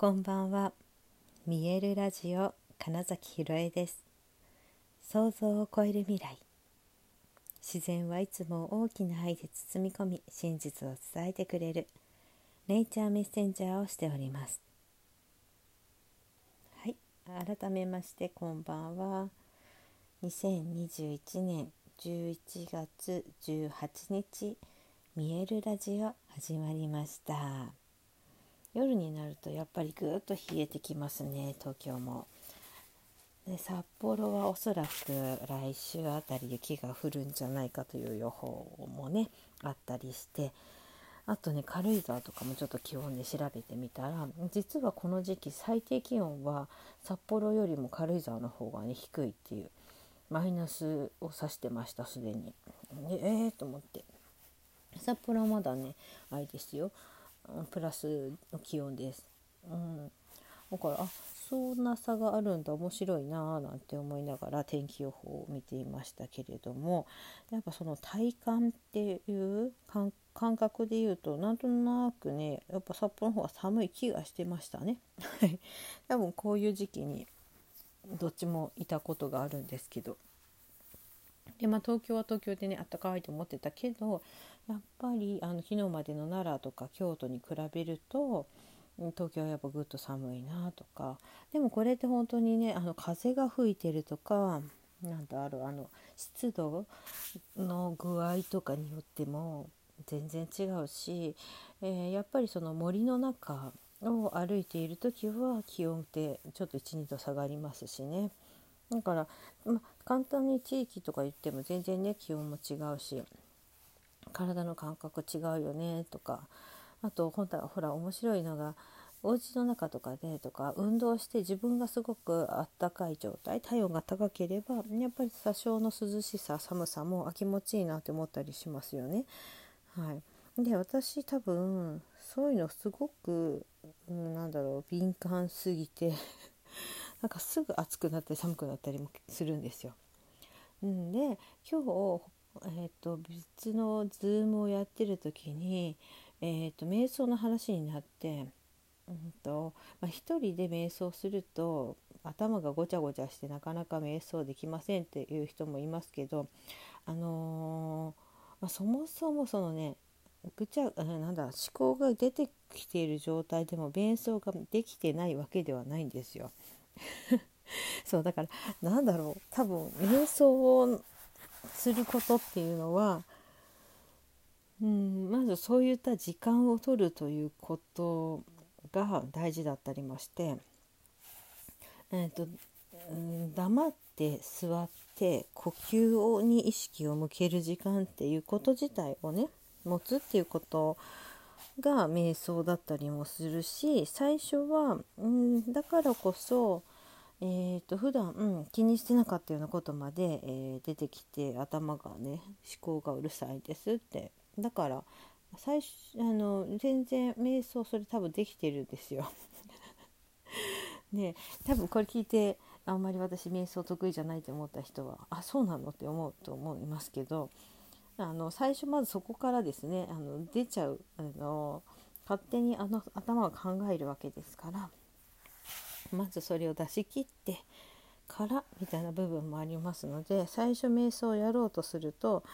こんばんは。見えるラジオ金崎ひろえです。想像を超える未来。自然はいつも大きな愛で包み込み、真実を伝えてくれるネイチャーメッセンジャーをしております。はい、改めましてこんばんは。2021年11月18日、見えるラジオ始まりました。夜になるとやっぱりぐっと冷えてきますね東京も。で札幌はおそらく来週あたり雪が降るんじゃないかという予報もねあったりしてあとね軽井沢とかもちょっと気温で調べてみたら実はこの時期最低気温は札幌よりも軽井沢の方がね低いっていうマイナスを指してましたすでに。ええー、と思って札幌はまだねあれですよプラスの気温です。うん、だからあそんな差があるんだ面白いなーなんて思いながら天気予報を見ていましたけれどもやっぱその体感っていう感覚で言うとなんとなくねやっぱ札幌の方が寒い気がしてましたね。多分こういう時期にどっちもいたことがあるんですけどでまあ東京は東京でねあったかいと思ってたけどやっぱりあの昨日までの奈良とか京都に比べると東京はやっぱぐっと寒いなとか。でもこれって本当にねあの風が吹いてるとかなんだろうあの湿度の具合とかによっても全然違うし、えー、やっぱりその森の中を歩いている時は気温ってちょっと12度下がりますしね。だから、ま、簡単に地域とか言っても全然ね気温も違うし。体の感覚違うよねとかあと本当はほら面白いのがお家の中とかでとか運動して自分がすごくあったかい状態体温が高ければやっぱり多少の涼しさ寒さも気持ちいいなって思ったりしますよね。はい、で私多分そういうのすごく、うん、なんだろう敏感すぎて なんかすぐ暑くなったり寒くなったりもするんですよ。うん、で今日えーと、別のズームをやってる時に、えーと、瞑想の話になって、うんとまあ、一人で瞑想すると頭がごちゃごちゃしてなかなか瞑想できませんっていう人もいますけど、あのー、まあ、そもそもそのねぐちゃなんだ思考が出てきている状態でも瞑想ができてないわけではないんですよ。そうだからなんだろう多分瞑想することっていうのは、うん、まずそういった時間を取るということが大事だったりまして、えーとうん、黙って座って呼吸に意識を向ける時間っていうこと自体をね持つっていうことが瞑想だったりもするし最初は、うん、だからこそえーと、普段、うん、気にしてなかったようなことまで、えー、出てきて頭がね思考がうるさいですってだから最初あの全然瞑想それ多分できてるんですよ。ね多分これ聞いてあんまり私瞑想得意じゃないと思った人はあそうなのって思うと思いますけどあの最初まずそこからですねあの出ちゃうあの勝手にあの頭が考えるわけですから。まずそれを出し切ってからみたいな部分もありますので最初瞑想をやろうとすると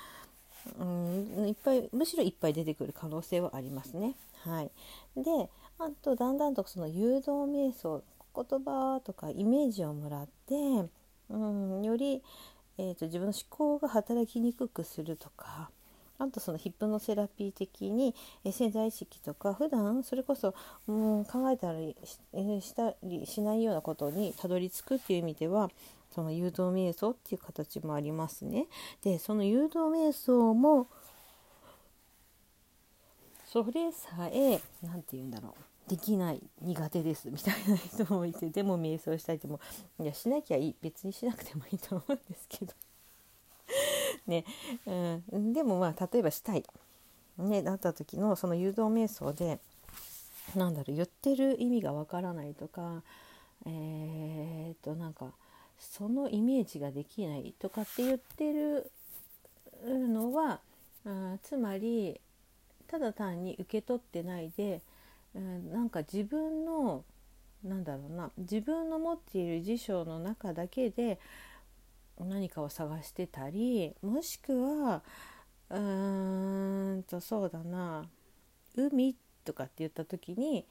うんいっぱいむしろいっぱい出てくる可能性はありますね。はい、であとだんだんとその誘導瞑想言葉とかイメージをもらってうんより、えーと自分の思考が働きにくくするとかあとそのヒップノセラピー的に、え潜在意識とか普段それこそ、うん、考えたりし,、えしたりしないようなことにたどり着くっていう意味ではその誘導瞑想っていう形もありますね。でその誘導瞑想もそれさえ何て言うんだろうできない苦手ですみたいな人もいてでも瞑想したいってもいやしなきゃいい別にしなくてもいいと思うんですけどね、うん、でもまあ例えばしたい、ね、なった時のその誘導瞑想でなんだろう言ってる意味がわからないとかえー、っとなんかそのイメージができないとかって言ってるのはあつまりただ単に受け取ってないで、うん、なんか自分のなんだろうな自分の持っている辞書の中だけで何かを探してたりもしくはうーんとそうだな海とかって言った時に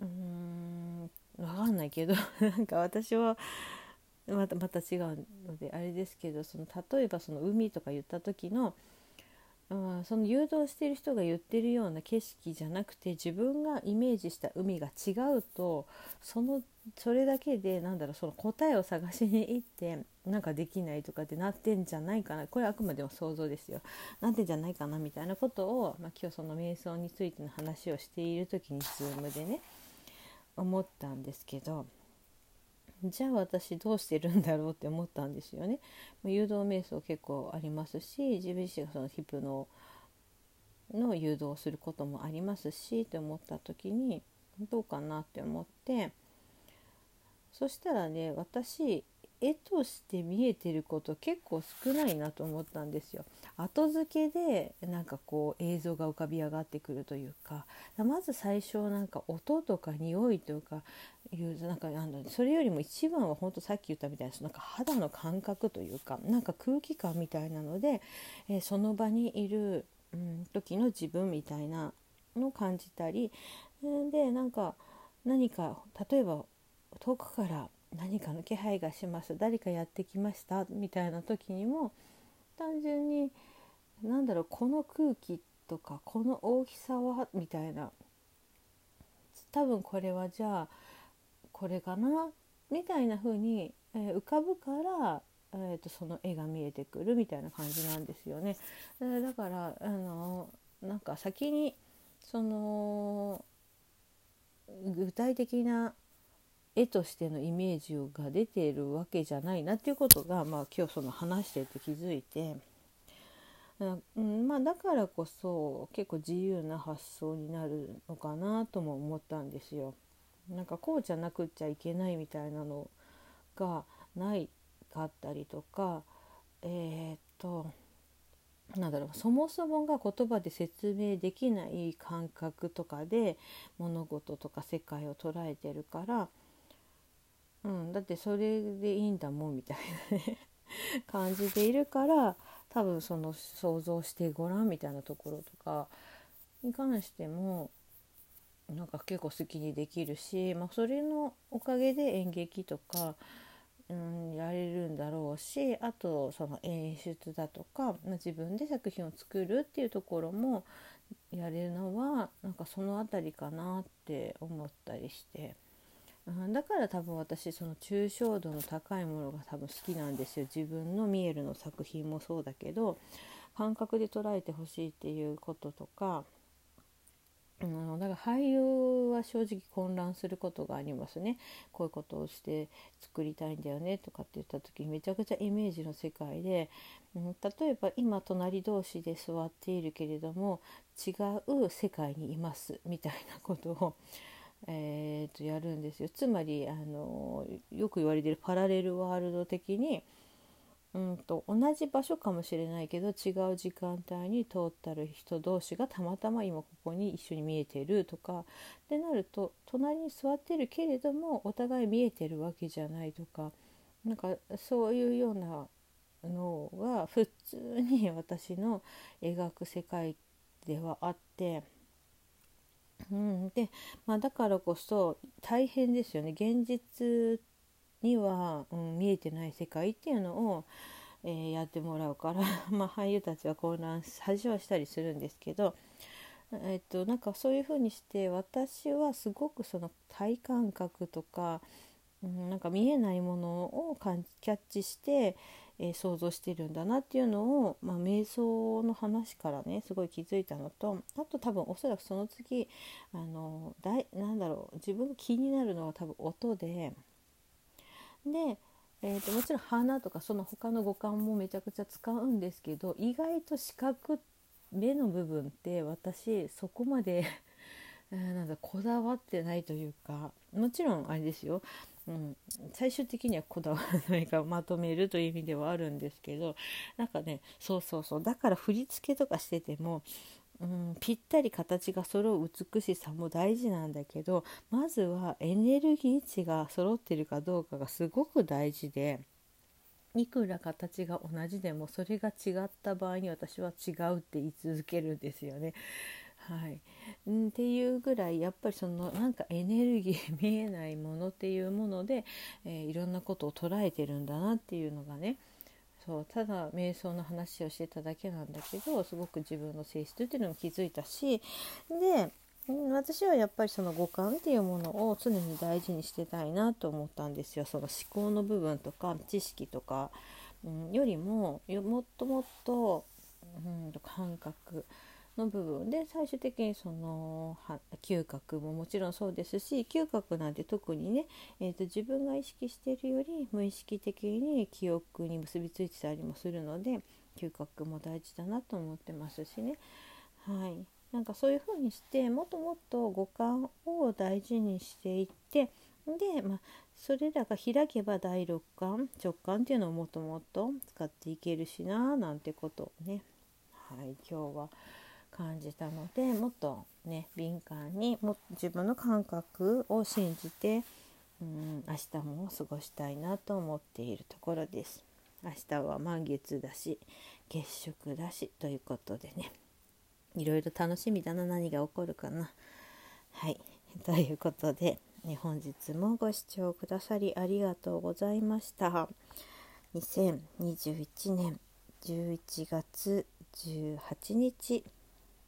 うーん分かんないけど なんか私はまたまた違うのであれですけどその例えばその海とか言った時のうん、その誘導してる人が言ってるような景色じゃなくて自分がイメージした海が違うとそのそれだけでなんだろうその答えを探しに行ってなんかできないとかってなってんじゃないかな。これあくまでも想像ですよ。なってんじゃないかなみたいなことを、まあ、今日その瞑想についての話をしている時に Zoom でね思ったんですけどじゃあ私どうしてるんだろうって思ったんですよね。誘導瞑想結構ありますし自分自身がそのヒプノの誘導をすることもありますしって思った時にどうかなって思ってそしたらね私絵として見えてること結構少ないなと思ったんですよ。後付けでなんかこう映像が浮かび上がってくるというかまず最初なんか音とか匂いとかいうなんかあのそれよりも一番は本当さっき言ったみたいななんか肌の感覚というかなんか空気感みたいなので、えー、その場にいる、うん、時の自分みたいなのを感じたりでなんか何か例えば遠くから何かの気配がします。誰かやってきました。みたいな時にも単純に何だろうこの空気とかこの大きさはみたいな。多分これはじゃあこれかな？みたいな風に、え、浮かぶから、えーと、その絵が見えてくる。みたいな感じなんですよね。だからあのなんか先にその具体的な絵としてのイメージが出ているわけじゃないなっていうことが、まあ、今日その話してて気づいて、うんまあ、だからこそ結構自由な発想になるのかなとも思ったんですよ。なんかこうじゃなくっちゃいけないみたいなのがないかったりとかえー、っとなんだろうそもそもが言葉で説明できない感覚とかで物事とか世界を捉えてるからうん、だってそれでいいんだもんみたいなね感じでいるから多分その想像してごらんみたいなところとかに関してもなんか結構好きにできるし、まあ、それのおかげで演劇とか、うん、やれるんだろうしあとその演出だとか、まあ、自分で作品を作るっていうところもやれるのはなんかその辺りかなって思ったりして。だから多分私その抽象度の高いものが多分好きなんですよ。自分のミエルの作品もそうだけど感覚で捉えてほしいっていうこととか、うん、だから俳優は正直混乱することがありますね。こういうことをして作りたいんだよねとかって言った時めちゃくちゃイメージの世界で、うん、例えば今隣同士で座っているけれども違う世界にいますみたいなことをえー、とやるんですよつまりあのよく言われてるパラレルワールド的に、うんと、同じ場所かもしれないけど違う時間帯に通ったる人同士がたまたま今ここに一緒に見えてるとかってなると隣に座ってるけれどもお互い見えてるわけじゃないとかなんかそういうようなのが普通に私の描く世界ではあって。うん、で、まあ、だからこそ大変ですよね。現実には、うん、見えてない世界っていうのを、えー、やってもらうから まあ俳優たちは混乱恥はしたりするんですけど、え、っとなんかそういうふうにして私はすごくその体感覚とか、うん、なんか見えないものをキャッチして、えー、想像してるんだなっていうのを、まあ、瞑想の話からねすごい気づいたのとあと多分おそらくその次あのだいなんだろう自分が気になるのは多分音でで、えーと、もちろん鼻とかその他の五感もめちゃくちゃ使うんですけど意外と視覚目の部分って私そこまでなんだこだわってないというかもちろんあれですようん、最終的にはこだわらないかまとめるという意味ではあるんですけどなんかねそうそうそうだから振り付けとかしててもうん、ぴったり形が揃う美しさも大事なんだけどまずはエネルギー値が揃ってるかどうかがすごく大事でいくら形が同じでもそれが違った場合に私は違うって言い続けるんですよね。はい、んっていうぐらいやっぱりそのなんかエネルギー 見えないものっていうもので、えー、いろんなことを捉えてるんだなっていうのがね。そうただ瞑想の話をしてただけなんだけどすごく自分の性質っていうのも気づいたしで私はやっぱりその五感っていうものを常に大事にしてたいなと思ったんですよ。その思考の部分とか知識とか、うん、よりももっともっと、うん、感覚。の部分で最終的にその嗅覚ももちろんそうですし嗅覚なんて特にね、えーと、自分が意識しているより無意識的に記憶に結びついてたりもするので嗅覚も大事だなと思ってますしね。はいなんかそういう風にしてもっともっと五感を大事にしていってで、まあ、それらが開けば第六感直感っていうのをもっともっと使っていけるしななんてことをねはい今日は感じたのでもっとね敏感にも自分の感覚を信じてうん明日も過ごしたいなと思っているところです。明日は満月だし月食だしということでねいろいろ楽しみだな何が起こるかな。はい ということで、ね、本日もご視聴くださりありがとうございました。2021年11月18日